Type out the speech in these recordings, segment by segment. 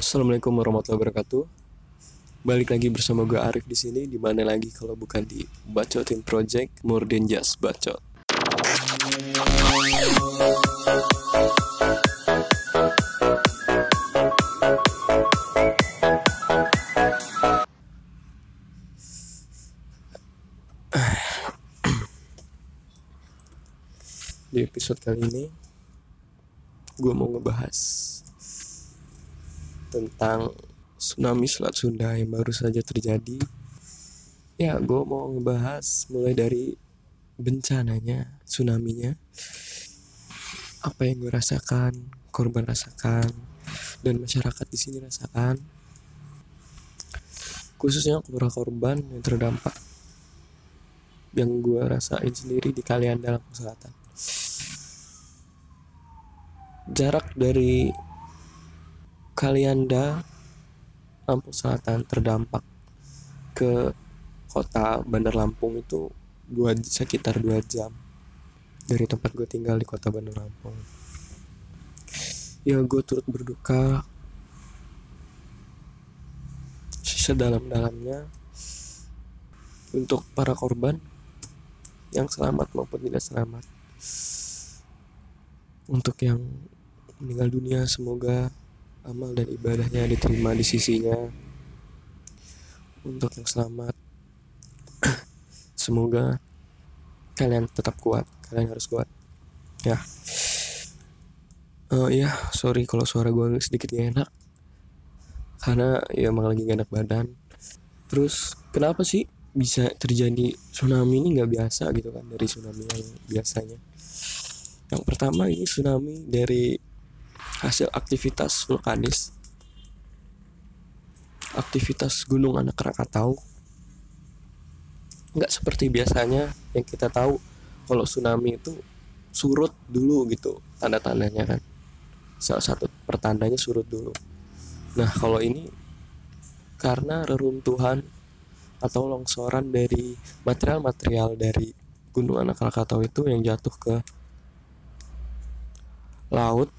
Assalamualaikum warahmatullahi wabarakatuh. Balik lagi bersama gue Arif di sini. Di mana lagi kalau bukan di Bacotin Project More Than Just Bacot. Di episode kali ini, gue mau ngebahas tentang tsunami Selat Sunda yang baru saja terjadi. Ya, gue mau ngebahas mulai dari bencananya, tsunaminya, apa yang gue rasakan, korban rasakan, dan masyarakat di sini rasakan. Khususnya keluarga korban yang terdampak yang gue rasain sendiri di Kalianda Lampung Selatan. Jarak dari Kalianda Lampung Selatan terdampak ke kota Bandar Lampung itu dua sekitar dua jam dari tempat gue tinggal di kota Bandar Lampung. Ya gue turut berduka sedalam-dalamnya untuk para korban yang selamat maupun tidak selamat. Untuk yang meninggal dunia semoga amal dan ibadahnya diterima di sisinya. Untuk yang selamat semoga kalian tetap kuat, kalian harus kuat. Ya. Oh iya, sorry kalau suara gue sedikit gak enak. Karena ya emang lagi gak enak badan. Terus kenapa sih bisa terjadi tsunami ini nggak biasa gitu kan dari tsunami yang biasanya. Yang pertama ini tsunami dari hasil aktivitas vulkanis. Aktivitas Gunung Anak Krakatau. Nggak seperti biasanya yang kita tahu kalau tsunami itu surut dulu gitu tanda-tandanya kan. Salah satu pertandanya surut dulu. Nah kalau ini karena reruntuhan atau longsoran dari material-material dari Gunung Anak Krakatau itu yang jatuh ke laut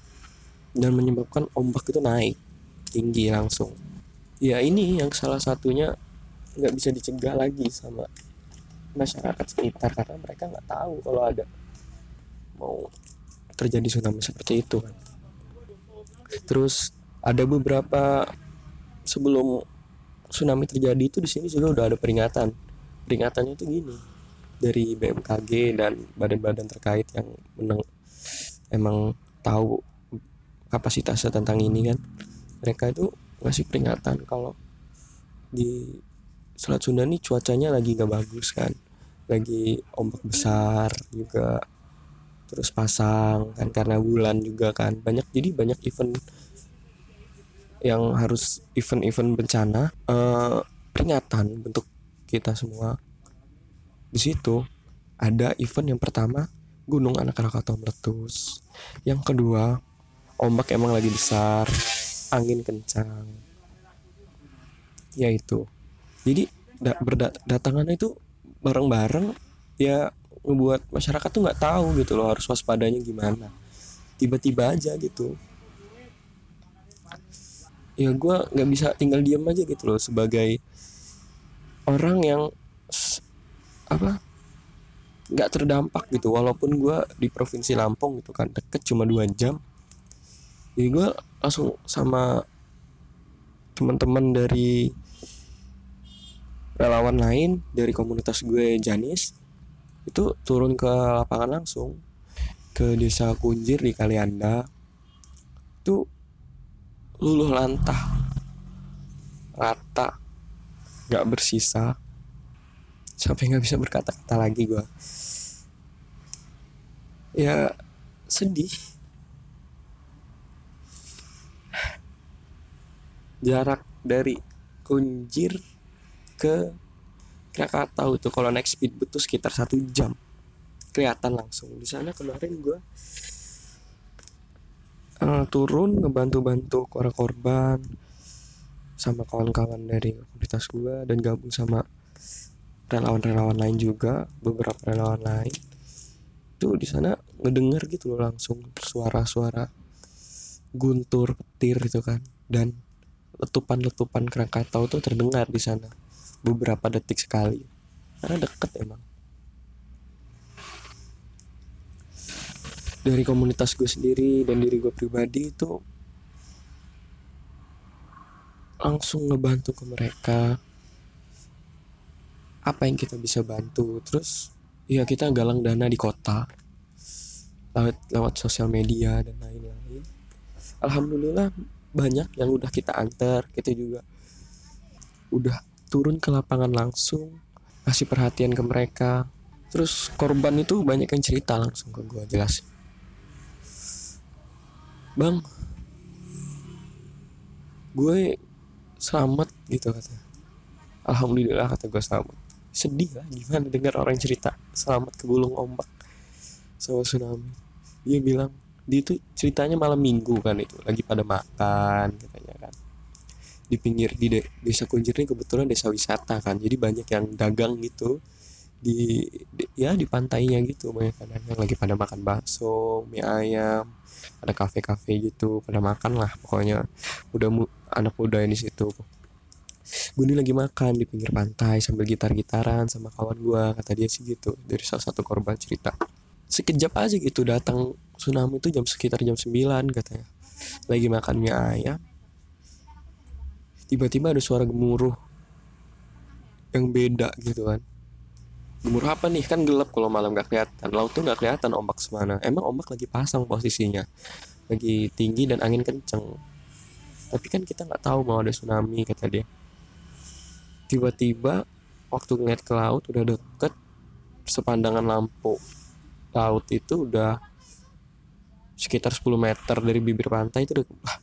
dan menyebabkan ombak itu naik tinggi langsung. Ya ini yang salah satunya nggak bisa dicegah lagi sama masyarakat sekitar karena mereka nggak tahu kalau ada mau terjadi tsunami seperti itu. Terus ada beberapa sebelum tsunami terjadi itu di sini juga udah ada peringatan. Peringatannya itu gini dari BMKG dan badan-badan terkait yang meneng emang tahu kapasitasnya tentang ini kan. Mereka itu ngasih peringatan kalau di Selat Sunda ini cuacanya lagi gak bagus kan. Lagi ombak besar juga terus pasang kan karena bulan juga kan banyak jadi banyak event yang harus event-event bencana uh, peringatan bentuk kita semua di situ ada event yang pertama gunung anak Krakatau meletus yang kedua ombak emang lagi besar angin kencang. Yaitu jadi da berdatangan itu bareng-bareng ya ngebuat masyarakat tuh nggak tahu gitu loh harus waspadanya gimana. Tiba-tiba aja gitu. Ya gue nggak bisa tinggal diam aja gitu loh sebagai orang yang apa nggak terdampak gitu. Walaupun gue di provinsi Lampung gitu kan deket cuma dua jam jadi gue langsung sama teman-teman dari relawan lain dari komunitas gue Janis itu turun ke lapangan langsung ke desa Kunjir di Kalianda. Itu luluh lantah rata nggak bersisa sampai nggak bisa berkata-kata lagi gue ya sedih jarak dari Kunjir ke Krakatau itu kalau naik speedboat tuh sekitar satu jam. Kelihatan langsung. Di sana kemarin gue uh, turun ngebantu-bantu para korban sama kawan-kawan dari komunitas gue dan gabung sama relawan-relawan lain juga beberapa relawan lain. Itu di sana ngedenger gitu loh langsung suara-suara guntur petir gitu kan. Dan letupan-letupan Krakatau tuh terdengar di sana beberapa detik sekali. Karena deket emang. Dari komunitas gue sendiri dan diri gue pribadi itu langsung ngebantu ke mereka. Apa yang kita bisa bantu? Terus ya kita galang dana di kota. Lewat lewat sosial media dan lain-lain. Alhamdulillah banyak yang udah kita antar kita juga. Udah turun ke lapangan langsung kasih perhatian ke mereka. Terus korban itu banyak yang cerita langsung ke gue jelas. Bang gue selamat gitu kata alhamdulillah kata gue selamat. Sedih lah gimana dengar orang cerita selamat ke gulung ombak. Sama tsunami. Dia bilang dia itu ceritanya malam minggu kan itu lagi pada makan katanya kan. Di pinggir di de desa Kunjir ini kebetulan desa wisata kan jadi banyak yang dagang gitu. Di, di ya di pantainya gitu banyak yang lagi pada makan bakso mie ayam ada kafe-kafe gitu pada makan lah pokoknya. Udah mu, anak muda di situ. Gue ini lagi makan di pinggir pantai sambil gitar-gitaran sama kawan gue kata dia sih gitu dari salah satu korban cerita sekejap aja gitu datang tsunami itu jam sekitar jam 9 katanya. Lagi makan mie ayam. Tiba-tiba ada suara gemuruh yang beda gitu kan. Gemuruh apa nih? Kan gelap kalau malam gak kelihatan. Laut tuh gak kelihatan ombak semana. Emang ombak lagi pasang posisinya. Lagi tinggi dan angin kenceng. Tapi kan kita nggak tahu mau ada tsunami kata dia. Tiba-tiba waktu ngeliat ke laut udah deket sepandangan lampu laut itu udah sekitar 10 meter dari bibir pantai itu udah wah,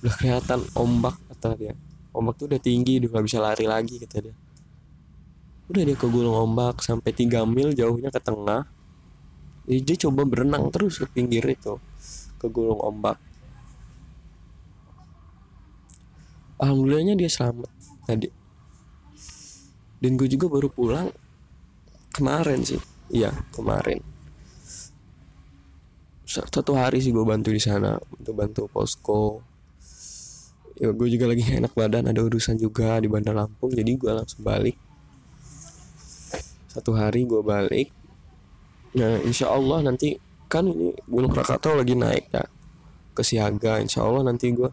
udah kelihatan ombak kata dia. Ombak tuh udah tinggi udah gak bisa lari lagi kata dia. Udah dia ke gulung ombak sampai 3 mil jauhnya ke tengah. Dia coba berenang terus ke pinggir itu ke gulung ombak. Alhamdulillahnya dia selamat tadi. Dan gue juga baru pulang kemarin sih. Iya kemarin satu hari sih gue bantu di sana untuk bantu posko. Ya gue juga lagi enak badan ada urusan juga di Bandar Lampung jadi gue langsung balik. Satu hari gue balik. Nah insya Allah nanti kan ini Gunung Krakatau lagi naik ya ke siaga. Insya Allah nanti gue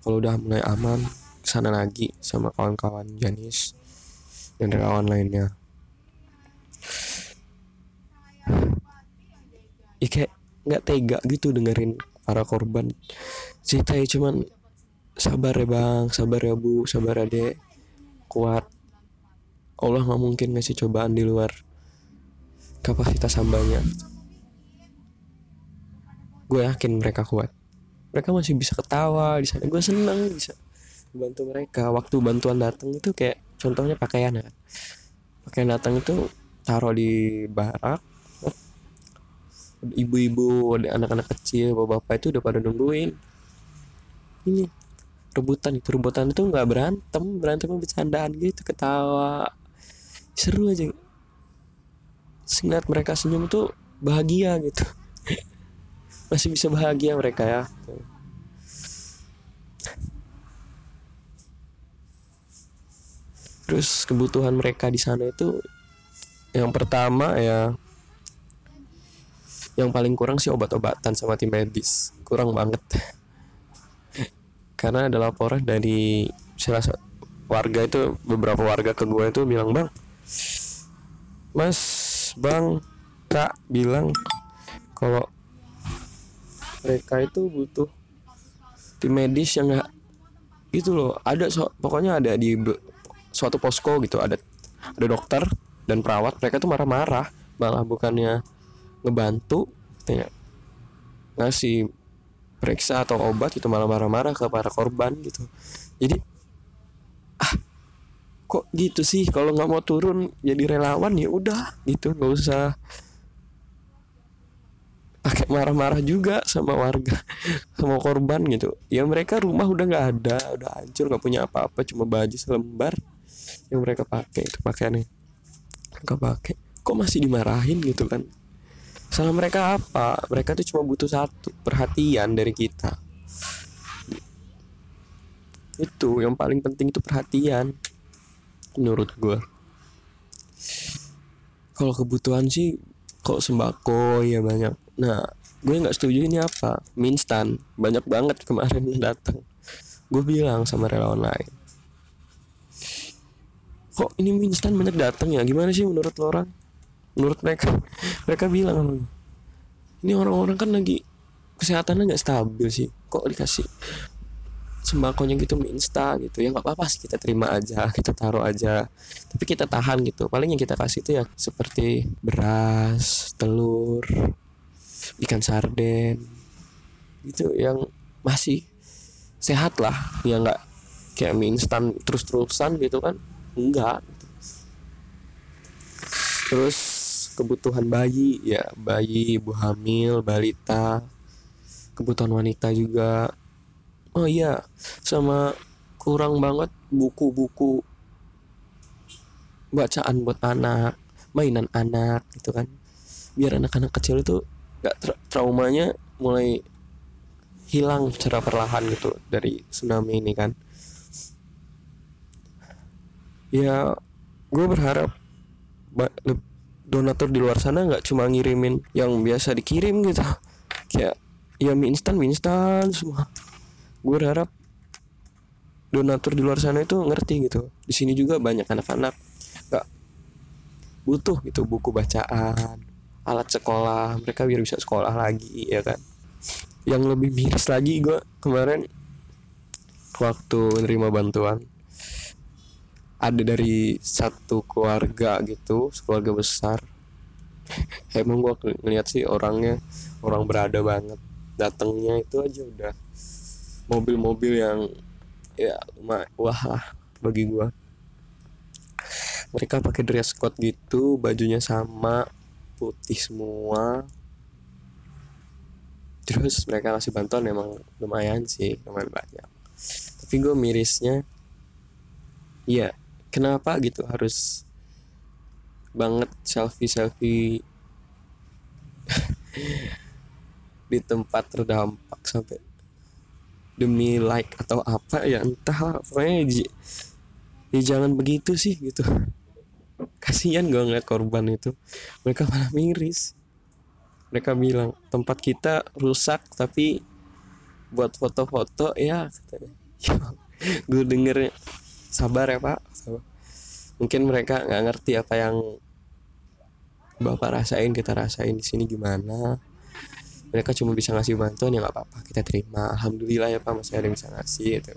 kalau udah mulai aman ke sana lagi sama kawan-kawan Janis dan relawan lainnya. Ya kayak nggak tega gitu dengerin para korban. Cerita ya cuman sabar ya bang. Sabar ya bu. Sabar adek. Kuat. Allah nggak mungkin ngasih cobaan di luar kapasitas hambanya. Gue yakin mereka kuat. Mereka masih bisa ketawa di sana. Gue seneng bisa bantu mereka. Waktu bantuan datang itu kayak contohnya pakaian kan pakaian datang itu taruh di barak ibu-ibu anak-anak kecil bapak-bapak itu udah pada nungguin. Ini rebutan itu rebutan itu nggak berantem berantem bercandaan gitu ketawa. Seru aja. Sengat mereka senyum tuh bahagia gitu. Masih bisa bahagia mereka ya. Terus kebutuhan mereka di sana itu yang pertama ya yang paling kurang sih obat-obatan sama tim medis. Kurang banget. Karena ada laporan dari salah warga itu beberapa warga ke gue itu bilang bang mas bang kak bilang kalau mereka itu butuh tim medis yang nggak gitu loh. Ada so, pokoknya ada di suatu posko gitu. Ada ada dokter dan perawat. Mereka tuh marah-marah. Malah bukannya ngebantu tanya ngasih periksa atau obat itu malah marah-marah ke para korban gitu. Jadi ah kok gitu sih? Kalau nggak mau turun jadi relawan ya udah gitu. Nggak usah pakai marah-marah juga sama warga sama korban gitu. Ya mereka rumah udah nggak ada udah hancur nggak punya apa-apa cuma baju selembar yang mereka pakai itu pakaiannya mereka pakai. Kok masih dimarahin gitu kan salah mereka apa? Mereka tuh cuma butuh satu perhatian dari kita. Itu yang paling penting itu perhatian menurut gue kalau kebutuhan sih kok sembako ya banyak. Nah gue nggak setuju ini apa? Mie instan. Banyak banget kemarin yang datang. Gue bilang sama relawan lain. Kok ini mie instan banyak datang ya? Gimana sih menurut lo orang menurut mereka mereka bilang ini orang-orang kan lagi kesehatannya nggak stabil sih. Kok dikasih sembakonya gitu mie instan gitu? Ya nggak apa-apa sih kita terima aja kita taruh aja. Tapi kita tahan gitu. Paling yang kita kasih itu ya seperti beras telur ikan sarden. Itu yang masih sehat lah. Ya nggak kayak mie instan terus-terusan gitu kan? Enggak terus kebutuhan bayi ya bayi ibu hamil balita kebutuhan wanita juga. Oh iya sama kurang banget buku-buku bacaan buat anak mainan anak gitu kan. Biar anak-anak kecil itu gak tra traumanya mulai hilang secara perlahan gitu dari tsunami ini kan. Ya gue berharap donatur di luar sana nggak cuma ngirimin yang biasa dikirim gitu. Kayak ya mie instan mie instan semua. Gue berharap donatur di luar sana itu ngerti gitu. Di sini juga banyak anak-anak nggak butuh gitu buku bacaan alat sekolah mereka biar bisa sekolah lagi ya kan? Yang lebih miris lagi gue kemarin waktu menerima bantuan ada dari satu keluarga gitu keluarga besar. Emang gue ngeliat sih orangnya orang berada banget. Datangnya itu aja udah mobil-mobil yang ya wah lah bagi gua. Mereka pakai dress code gitu bajunya sama putih semua. Terus mereka kasih bantuan emang lumayan sih lumayan banyak. Tapi gue mirisnya ya kenapa gitu harus banget selfie selfie di tempat terdampak sampai demi like atau apa ya entah pokoknya ya jangan begitu sih gitu. Kasihan gue ngeliat korban itu. Mereka malah miris. Mereka bilang tempat kita rusak tapi buat foto-foto ya gue denger sabar ya pak. Sabar. mungkin mereka nggak ngerti apa yang bapak rasain kita rasain di sini gimana. Mereka cuma bisa ngasih bantuan ya nggak apa-apa kita terima. Alhamdulillah ya pak masih ada yang bisa ngasih gitu.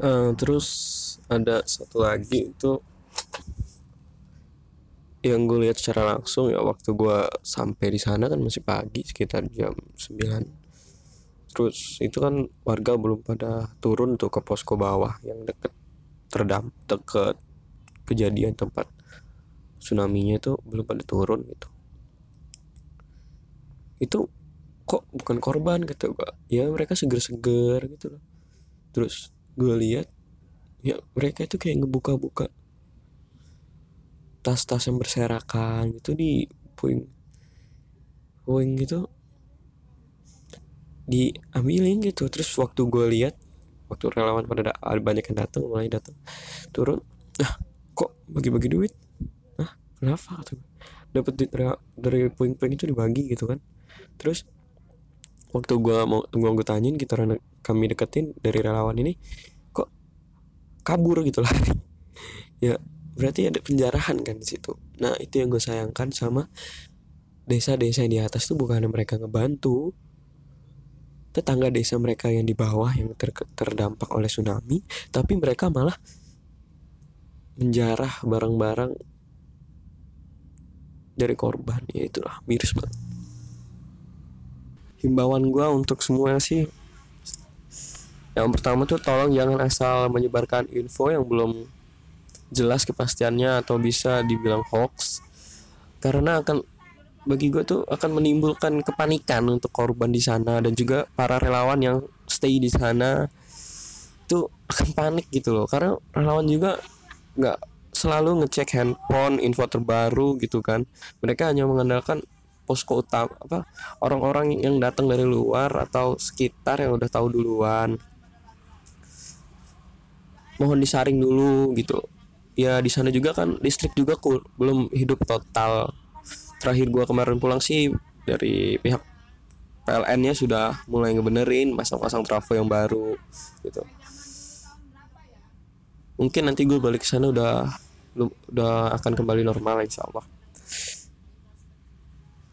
uh, terus ada satu lagi itu yang gue lihat secara langsung ya waktu gue sampai di sana kan masih pagi sekitar jam 9 terus itu kan warga belum pada turun tuh ke posko bawah yang deket terdam deket kejadian tempat tsunami-nya itu belum pada turun gitu. Itu kok bukan korban gitu gak ya mereka seger-seger gitu loh. Terus gue lihat ya mereka itu kayak ngebuka-buka tas-tas yang berserakan gitu di puing puing gitu diambilin gitu. Terus waktu gue lihat waktu relawan pada ada banyak yang datang mulai datang turun nah kok bagi-bagi duit? Nah kenapa? tuh dapat duit dari puing-puing itu dibagi gitu kan. Terus waktu gue mau tunggu gue tanyain kita gitu, kami deketin dari relawan ini kok kabur? gitu lah. Ya berarti ada penjarahan kan di situ. Nah itu yang gue sayangkan sama desa-desa yang di atas tuh bukan mereka ngebantu tetangga desa mereka yang di bawah yang ter terdampak oleh tsunami tapi mereka malah menjarah barang-barang dari korban. Ya itulah miris banget. Himbauan gue untuk semua sih yang pertama tuh tolong jangan asal menyebarkan info yang belum jelas kepastiannya atau bisa dibilang hoax karena akan bagi gue tuh akan menimbulkan kepanikan untuk korban di sana dan juga para relawan yang stay di sana itu akan panik gitu loh. Karena relawan juga nggak selalu ngecek handphone info terbaru gitu kan. Mereka hanya mengandalkan posko utama apa orang-orang yang datang dari luar atau sekitar yang udah tahu duluan. Mohon disaring dulu gitu. Ya di sana juga kan listrik juga cool, belum hidup total terakhir gua kemarin pulang sih dari pihak PLN-nya sudah mulai ngebenerin pasang-pasang trafo yang baru gitu. Mungkin nanti gue balik ke sana udah udah akan kembali normal insya Allah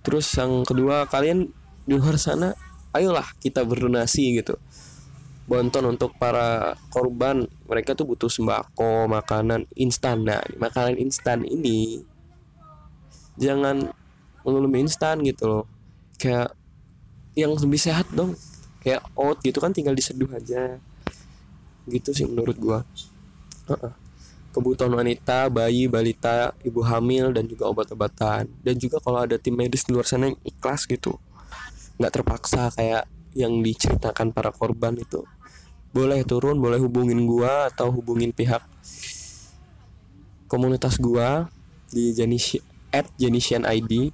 terus yang kedua kalian di luar sana ayolah kita berdonasi gitu. Bonton untuk para korban mereka tuh butuh sembako makanan instan. Nah makanan instan ini jangan melulu instan gitu loh. Kayak yang lebih sehat dong. Kayak oat gitu kan tinggal diseduh aja. Gitu sih menurut gua. Kebutuhan wanita bayi balita ibu hamil dan juga obat-obatan. Dan juga kalau ada tim medis di luar sana yang ikhlas gitu nggak terpaksa kayak yang diceritakan para korban itu. Boleh turun boleh hubungin gua atau hubungin pihak komunitas gua di Janisi at Janisian ID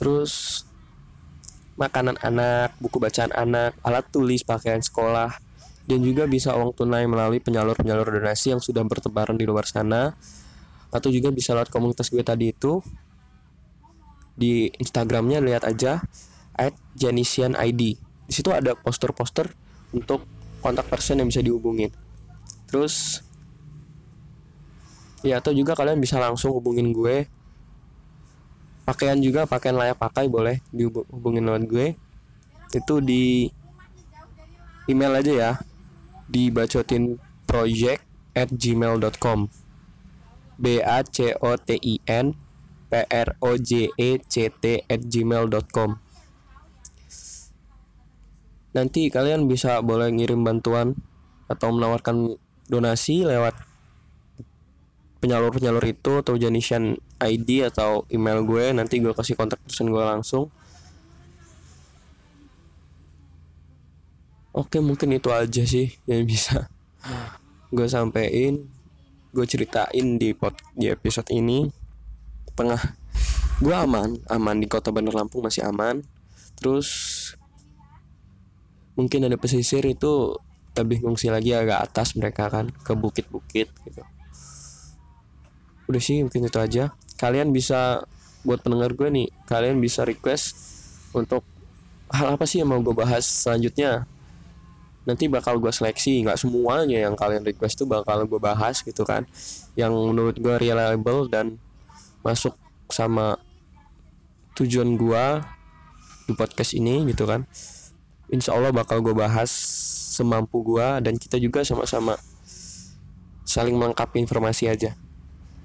terus makanan anak buku bacaan anak alat tulis pakaian sekolah dan juga bisa uang tunai melalui penyalur-penyalur donasi yang sudah bertebaran di luar sana atau juga bisa lewat komunitas gue tadi itu di Instagramnya lihat aja at Janisian ID. Di situ ada poster-poster untuk kontak person yang bisa dihubungin. Terus ya atau juga kalian bisa langsung hubungin gue. Pakaian juga pakaian layak pakai boleh dihubungin lewat gue. Itu di email aja ya di bacotin project at gmail.com b a c o t i n p r o j e c t at gmail.com nanti kalian bisa boleh ngirim bantuan atau menawarkan donasi lewat penyalur-penyalur itu atau Janisian ID atau email gue nanti gue kasih kontak person gue langsung. Oke mungkin itu aja sih yang bisa gue sampein gue ceritain di pot di episode ini. Tengah gue aman aman di kota Bandar Lampung masih aman. Terus mungkin ada pesisir itu lebih ngungsi lagi agak atas mereka kan ke bukit-bukit gitu udah sih mungkin itu aja. Kalian bisa buat pendengar gue nih kalian bisa request untuk hal apa sih yang mau gue bahas selanjutnya. Nanti bakal gue seleksi. Nggak semuanya yang kalian request tuh bakal gue bahas gitu kan. Yang menurut gue reliable dan masuk sama tujuan gua di podcast ini gitu kan. Insya Allah bakal gue bahas semampu gua dan kita juga sama-sama saling melengkapi informasi aja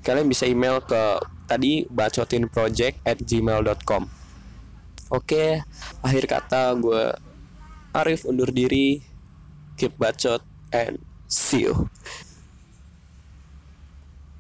kalian bisa email ke tadi bacotinproject at gmail.com oke akhir kata gue Arif undur diri. Keep bacot and see you